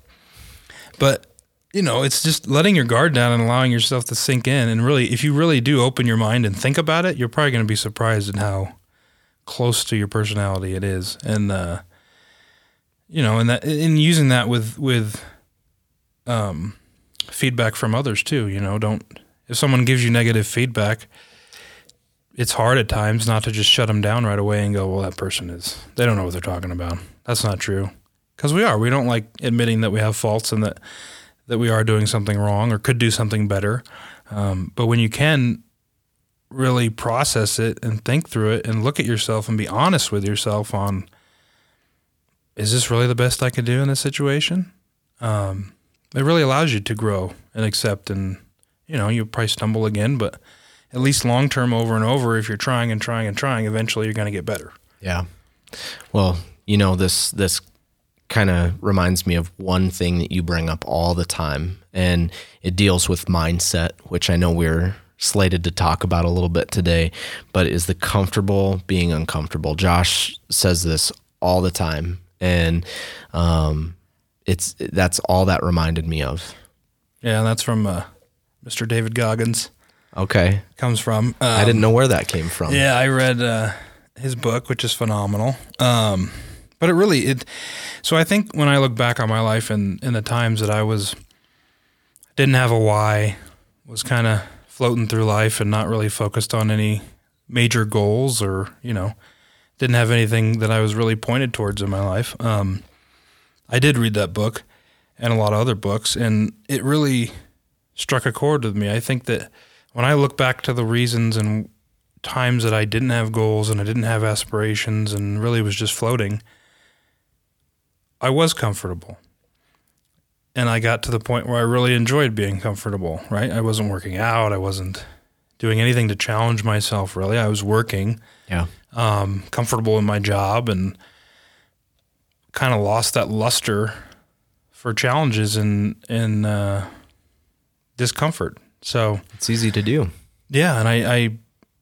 But you know, it's just letting your guard down and allowing yourself to sink in. And really, if you really do open your mind and think about it, you're probably going to be surprised at how close to your personality it is. And uh, you know, and that in using that with with um, feedback from others too. You know, don't if someone gives you negative feedback, it's hard at times not to just shut them down right away and go, well, that person is they don't know what they're talking about. That's not true because we are. We don't like admitting that we have faults and that that we are doing something wrong or could do something better. Um, but when you can really process it and think through it and look at yourself and be honest with yourself on is this really the best I could do in this situation? Um, it really allows you to grow and accept and you know you'll probably stumble again but at least long term over and over if you're trying and trying and trying eventually you're going to get better Yeah. Well, you know this this kind of reminds me of one thing that you bring up all the time and it deals with mindset, which I know we're slated to talk about a little bit today, but is the comfortable being uncomfortable. Josh says this all the time and um it's that's all that reminded me of. yeah that's from uh, mr david goggins Okay. comes from um, I didn't know where that came from. Yeah, I read uh, his book, which is phenomenal. Um, but it really it. So I think when I look back on my life and in the times that I was didn't have a why, was kind of floating through life and not really focused on any major goals or you know didn't have anything that I was really pointed towards in my life. Um, I did read that book and a lot of other books, and it really struck a chord with me. I think that when I look back to the reasons and times that I didn't have goals and I didn't have aspirations and really was just floating, I was comfortable. And I got to the point where I really enjoyed being comfortable, right? I wasn't working out. I wasn't doing anything to challenge myself, really. I was working, Yeah. um, comfortable in my job, and kind of lost that luster for challenges and, and uh, discomfort. So, It's easy to do. yeah, and I, I,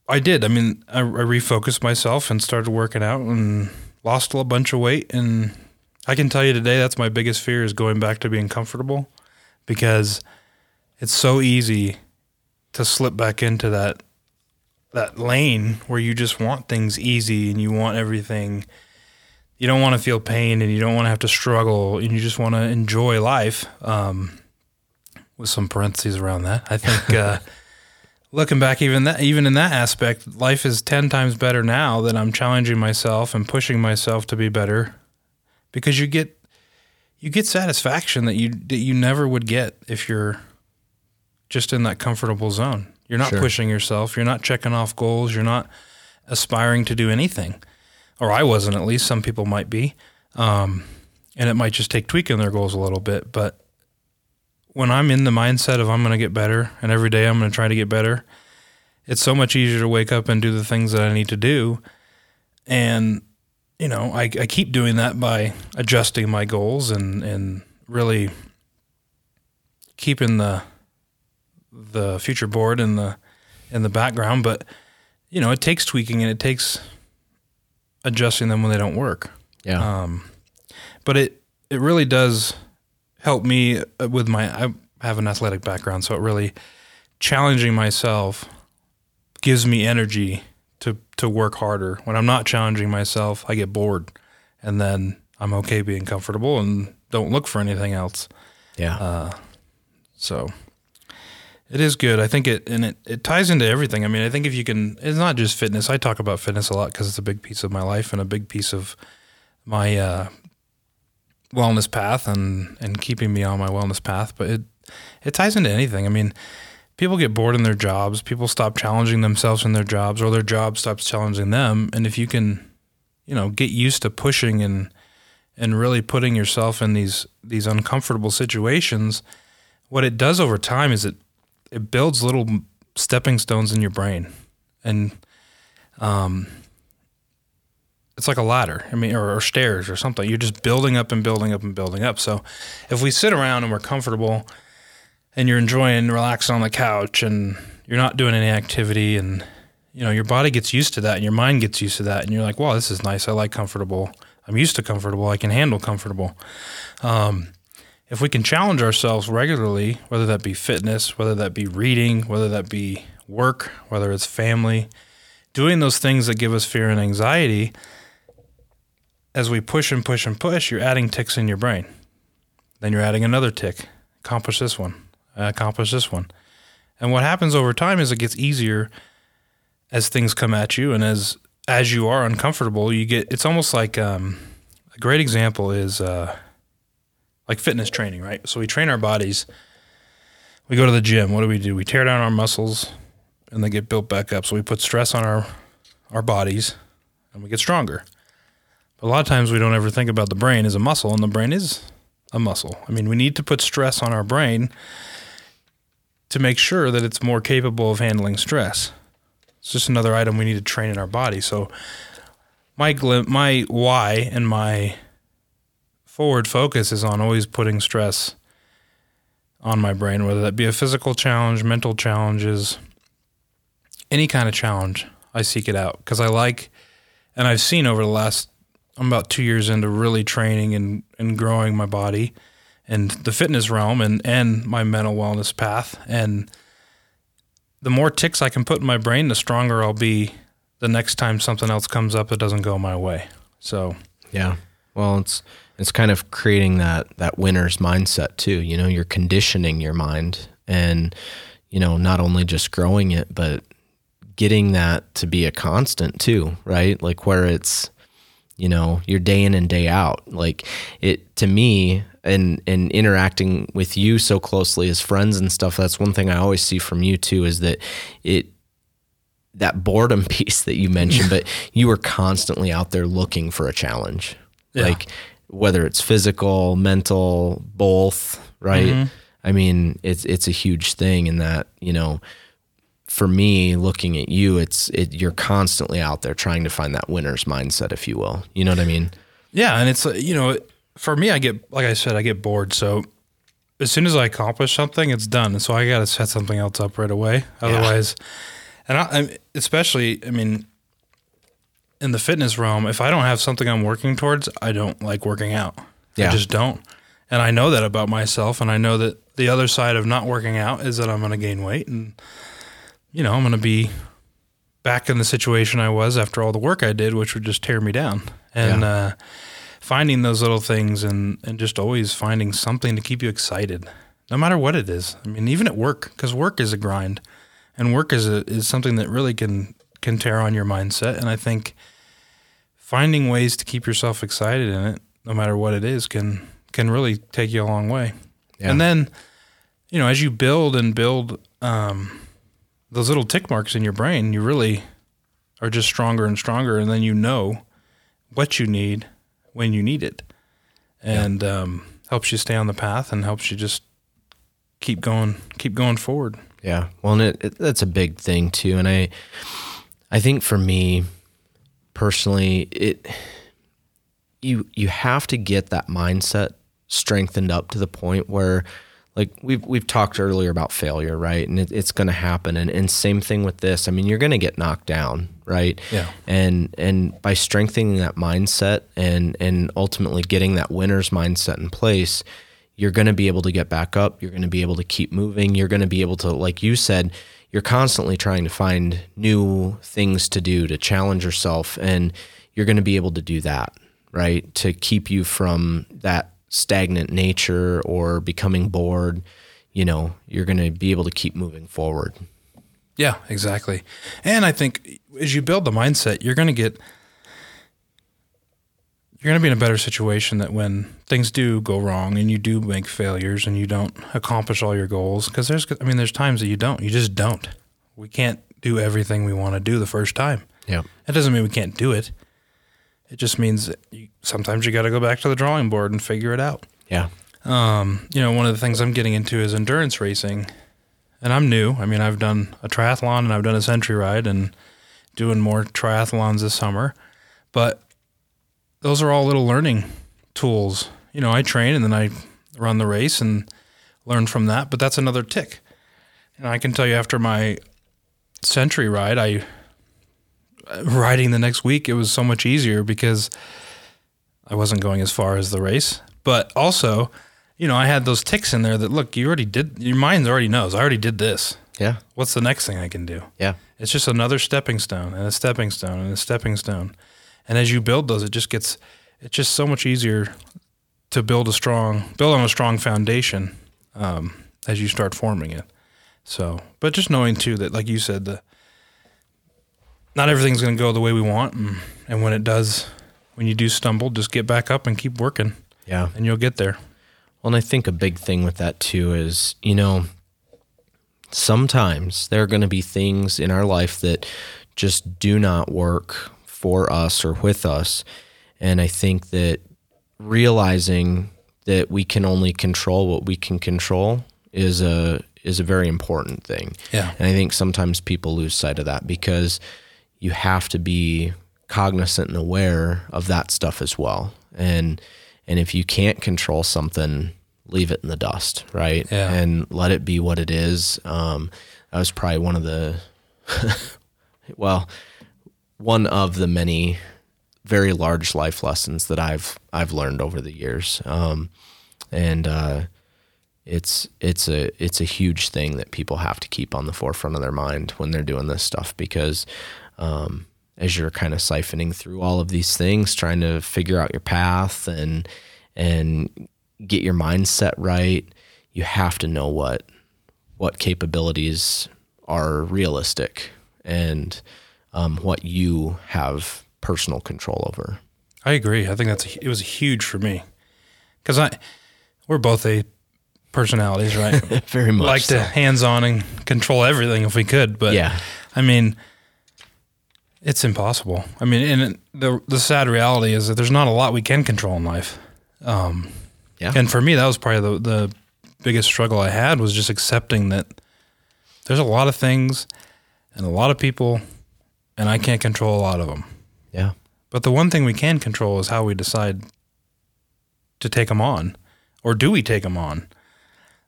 I did. I mean, I, I refocused myself and started working out and lost a bunch of weight. And I can tell you today, that's my biggest fear is going back to being comfortable, because it's so easy to slip back into that that lane where you just want things easy and you want everything. You don't want to feel pain and you don't want to have to struggle and you just want to enjoy life. Um, with some parentheses around that, I think. Uh, [laughs] looking back even that even in that aspect life is 10 times better now that i'm challenging myself and pushing myself to be better because you get you get satisfaction that you that you never would get if you're just in that comfortable zone. You're not Sure. pushing yourself. You're not checking off goals. You're not aspiring to do anything. Or i wasn't at least. Some people might be. Um, and it might just take tweaking their goals a little bit. But when I'm in the mindset of I'm going to get better and every day I'm going to try to get better, it's so much easier to wake up and do the things that I need to do. And, you know, I, I keep doing that by adjusting my goals and, and really keeping the, the future board in the, in the background. But, you know, it takes tweaking and it takes adjusting them when they don't work. Yeah. Um, but it it really does help me uh, with my. I have an athletic background, so it really challenging myself gives me energy to to work harder. When I'm not challenging myself, I get bored, and then I'm okay being comfortable and don't look for anything else. yeah. Uh, So it is good. I think it and it, it ties into everything. I mean, I think if you can, it's not just fitness. I talk about fitness a lot because it's a big piece of my life and a big piece of my uh, wellness path and and keeping me on my wellness path. But it it ties into anything. I mean, people get bored in their jobs. People stop challenging themselves in their jobs, or their job stops challenging them. And if you can, you know, get used to pushing and and really putting yourself in these these uncomfortable situations, what it does over time is it it builds little stepping stones in your brain, and um, it's like a ladder. I mean, or, or stairs or something. You're just building up and building up and building up. So, if we sit around and we're comfortable, and you're enjoying relaxing on the couch, and you're not doing any activity, and you know, your body gets used to that and your mind gets used to that. And you're like, wow, this is nice. I like comfortable. I'm used to comfortable. I can handle comfortable. Um, if we can challenge ourselves regularly, whether that be fitness, whether that be reading, whether that be work, whether it's family, doing those things that give us fear and anxiety, as we push and push and push, you're adding ticks in your brain. Then you're adding another tick. Accomplish this one. Accomplish this one. And what happens over time is it gets easier as things come at you and as as you are uncomfortable, you get it's almost like um, a great example is uh, like fitness training, right? So we train our bodies. We go to the gym. What do we do? We tear down our muscles and they get built back up. So we put stress on our our bodies and we get stronger. But a lot of times we don't ever think about the brain as a muscle and the brain is a muscle. I mean, we need to put stress on our brain to make sure that it's more capable of handling stress. It's just another item we need to train in our body. So my my why and my forward focus is on always putting stress on my brain, whether that be a physical challenge, mental challenges, any kind of challenge. I seek it out because I like, and I've seen over the last, I'm about two years into really training and, and growing my body and the fitness realm and, and my mental wellness path. And the more ticks I can put in my brain, the stronger I'll be the next time something else comes up that doesn't go my way. So Yeah. Well, it's it's kind of creating that that winner's mindset too. You know, you're conditioning your mind and you know, not only just growing it, but getting that to be a constant too, right? Like where it's you know, you're day in and day out. Like it to me and and interacting with you so closely as friends and stuff, that's one thing I always see from you too is that it that boredom [laughs] piece that you mentioned, but you were constantly out there looking for a challenge. Yeah. Like whether it's physical, mental, both, right? Mm-hmm. I mean, it's it's a huge thing in that, you know, for me looking at you, it's it you're constantly out there trying to find that winner's mindset, if you will. You know what I mean? Yeah, and it's you know, for me, I get like I said, I get bored. So as soon as I accomplish something, it's done, and so I got to set something else up right away. Otherwise, and I, especially, I mean, in the fitness realm, if I don't have something I'm working towards, I don't like working out. Yeah. I just don't, and I know that about myself, and I know that the other side of not working out is that I'm going to gain weight, and you know, I'm going to be back in the situation I was after all the work I did, which would just tear me down. And Yeah. uh, finding those little things and, and just always finding something to keep you excited, no matter what it is. I mean, even at work, because work is a grind, and work is a, is something that really can can tear on your mindset. And I think finding ways to keep yourself excited in it, no matter what it is, can can really take you a long way. Yeah. And then, you know, as you build and build um, those little tick marks in your brain, you really are just stronger and stronger, and then you know what you need when you need it, and um, helps you stay on the path and helps you just keep going, keep going forward. Yeah. Well, and it, it, that's a big thing too. And I, I think for me personally, it, you, you have to get that mindset strengthened up to the point where like we've, we've talked earlier about failure, right? And it, it's going to happen. And, and same thing with this. I mean, you're going to get knocked down, right? Yeah. And, and by strengthening that mindset and, and ultimately getting that winner's mindset in place, you're going to be able to get back up. You're going to be able to keep moving. You're going to be able to, like you said, you're constantly trying to find new things to do to challenge yourself. And you're going to be able to do that, right? To keep you from that stagnant nature or becoming bored. You know, you're going to be able to keep moving forward. Yeah, exactly. And I think as you build the mindset, you're going to get you're going to be in a better situation that when things do go wrong and you do make failures and you don't accomplish all your goals because there's I mean there's times that you don't. You just don't. We can't do everything we want to do the first time. Yeah. That doesn't mean we can't do it. It just means that you, sometimes you got to go back to the drawing board and figure it out. Yeah. Um, you know, one of the things I'm getting into is endurance racing, and I'm new. I mean, I've done a triathlon and I've done a century ride and doing more triathlons this summer, but those are all little learning tools. You know, I train and then I run the race and learn from that, but that's another tick. And I can tell you after my century ride, I uh, riding the next week, it was so much easier because I wasn't going as far as the race. But also, you know, I had those ticks in there that look, you already did. Your mind already knows. I already did this. Yeah. What's the next thing I can do? Yeah. It's just another stepping stone and a stepping stone and a stepping stone. And as you build those, it just gets it's just so much easier to build a strong build on a strong foundation um, as you start forming it. So, but just knowing too that, like you said, the not everything's going to go the way we want, and, and when it does, when you do stumble, just get back up and keep working, Yeah. and you'll get there. Well, and I think a big thing with that too is, you know, sometimes there are going to be things in our life that just do not work for us or with us. And I think that realizing that we can only control what we can control is a is a very important thing. Yeah. And I think sometimes people lose sight of that because you have to be cognizant and aware of that stuff as well. And and if you can't control something, leave it in the dust, right? Yeah. And let it be what it is. Um, that was probably one of the [laughs] well, one of the many very large life lessons that I've I've learned over the years. Um, and uh, it's it's a it's a huge thing that people have to keep on the forefront of their mind when they're doing this stuff because um, as you're kind of siphoning through all of these things, trying to figure out your path and and get your mindset right, you have to know what what capabilities are realistic and um, what you have personal control over. I agree. I think that's a, it was huge for me because I we're both a personalities, right? [laughs] Very much like so. to hands on and control everything if we could, but Yeah. I mean, it's impossible. I mean, and the the sad reality is that there's not a lot we can control in life. Um, Yeah. and for me, that was probably the the biggest struggle I had was just accepting that there's a lot of things and a lot of people, and I can't control a lot of them. Yeah. But the one thing we can control is how we decide to take them on, or do we take them on?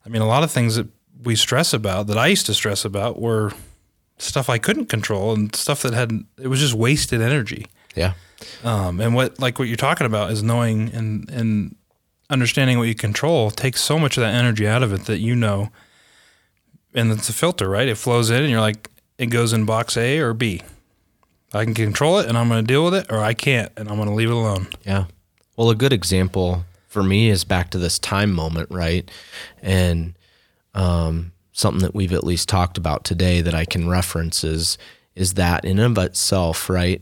I mean, a lot of things that we stress about, that I used to stress about, were stuff I couldn't control and stuff that had it was just wasted energy. Yeah. Um, and what like what you're talking about is knowing and and understanding what you control takes so much of that energy out of it that you know. And it's a filter, right? It flows in, and you're like, it goes in box A or B. I can control it, and I'm going to deal with it, or I can't, and I'm going to leave it alone. Yeah. Well, a good example for me is back to this time moment, right? And um, something that we've at least talked about today that I can reference is is that in and of itself, right?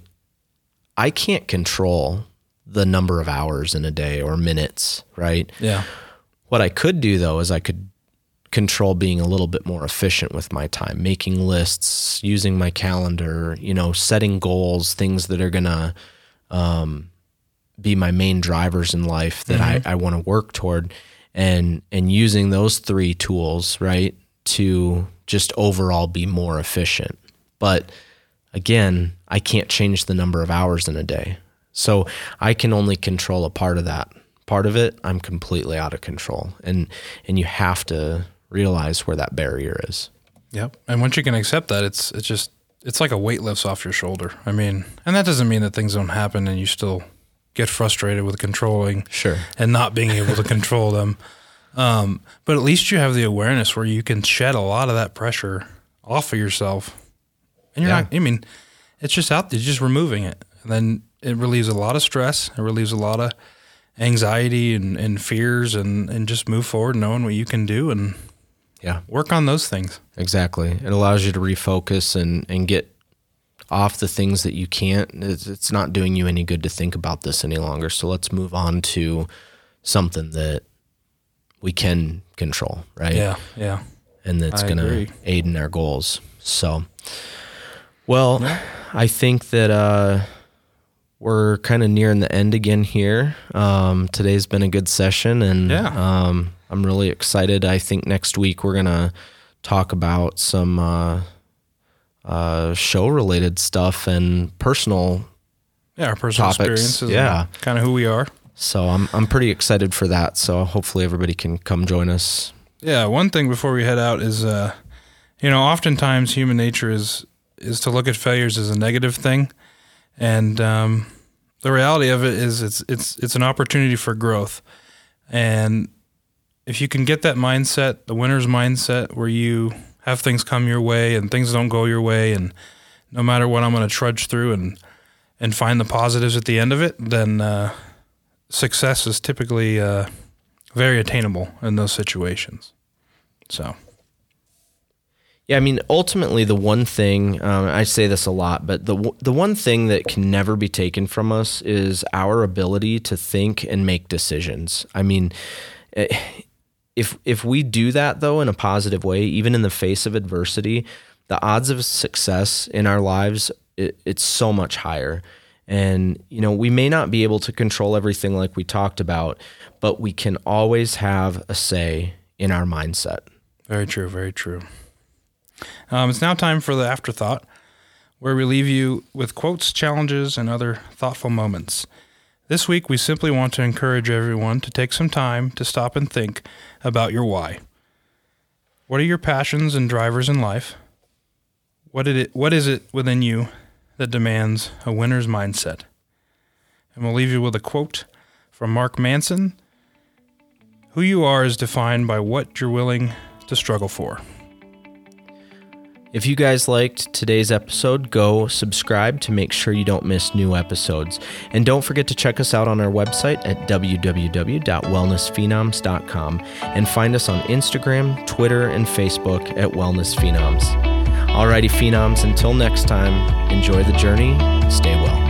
I can't control the number of hours in a day or minutes, right? Yeah. What I could do though is I could control being a little bit more efficient with my time, making lists, using my calendar, you know, setting goals, things that are gonna um, be my main drivers in life that I, I want to work toward, and and using those three tools, right, to just overall be more efficient. But again, I can't change the number of hours in a day. So I can only control a part of that. Part of it, I'm completely out of control. And and you have to realize where that barrier is. Yep. And once you can accept that, it's it's just it's like a weight lifts off your shoulder. I mean, and that doesn't mean that things don't happen and you still get frustrated with controlling Sure. and not being able to [laughs] control them. Um, but at least you have the awareness where you can shed a lot of that pressure off of yourself. And you're Yeah. not, I mean, it's just out there, just removing it. And then it relieves a lot of stress. It relieves a lot of anxiety and, and fears and, and just move forward knowing what you can do and Yeah. work on those things. Exactly. It allows you to refocus and, and get off the things that you can't. It's, it's not doing you any good to think about this any longer. So let's move on to something that we can control, right? Yeah. Yeah. And that's going to aid in our goals. So, well, I think that uh, we're kind of nearing the end again here. Um, today's been a good session, and Yeah. um, I'm really excited. I think next week we're gonna talk about some uh, uh, show related stuff and personal. Yeah. Our personal Topics, experiences. yeah. Kind of who we are. So I'm I'm pretty excited for that. So hopefully everybody can come join us. Yeah, one thing before we head out is, uh, you know, oftentimes human nature is is to look at failures as a negative thing, And um, the reality of it is, it's it's it's an opportunity for growth. And if you can get that mindset, the winner's mindset, where you have things come your way and things don't go your way, and no matter what, I'm going to trudge through and and find the positives at the end of it, then uh, success is typically uh, very attainable in those situations. So. Yeah, I mean, ultimately, the one thing um, I say this a lot, but the the one thing that can never be taken from us is our ability to think and make decisions. I mean, eh, if if we do that though in a positive way, even in the face of adversity, the odds of success in our lives it, it's so much higher. And you know, we may not be able to control everything like we talked about, but we can always have a say in our mindset. Very true. Very true. Um, it's now time for the afterthought, where we leave you with quotes, challenges, and other thoughtful moments. This week, we simply want to encourage everyone to take some time to stop and think about your why. What are your passions and drivers in life? What, it, what is it within you that demands a winner's mindset? And we'll leave you with a quote from Mark Manson Who you are is defined by what you're willing to struggle for. If you guys liked today's episode, go subscribe to make sure you don't miss new episodes. And don't forget to check us out on our website at www.wellnessphenoms.com and find us on Instagram, Twitter, and Facebook at Wellness Phenoms. Alrighty, Phenoms, until next time, enjoy the journey, stay well.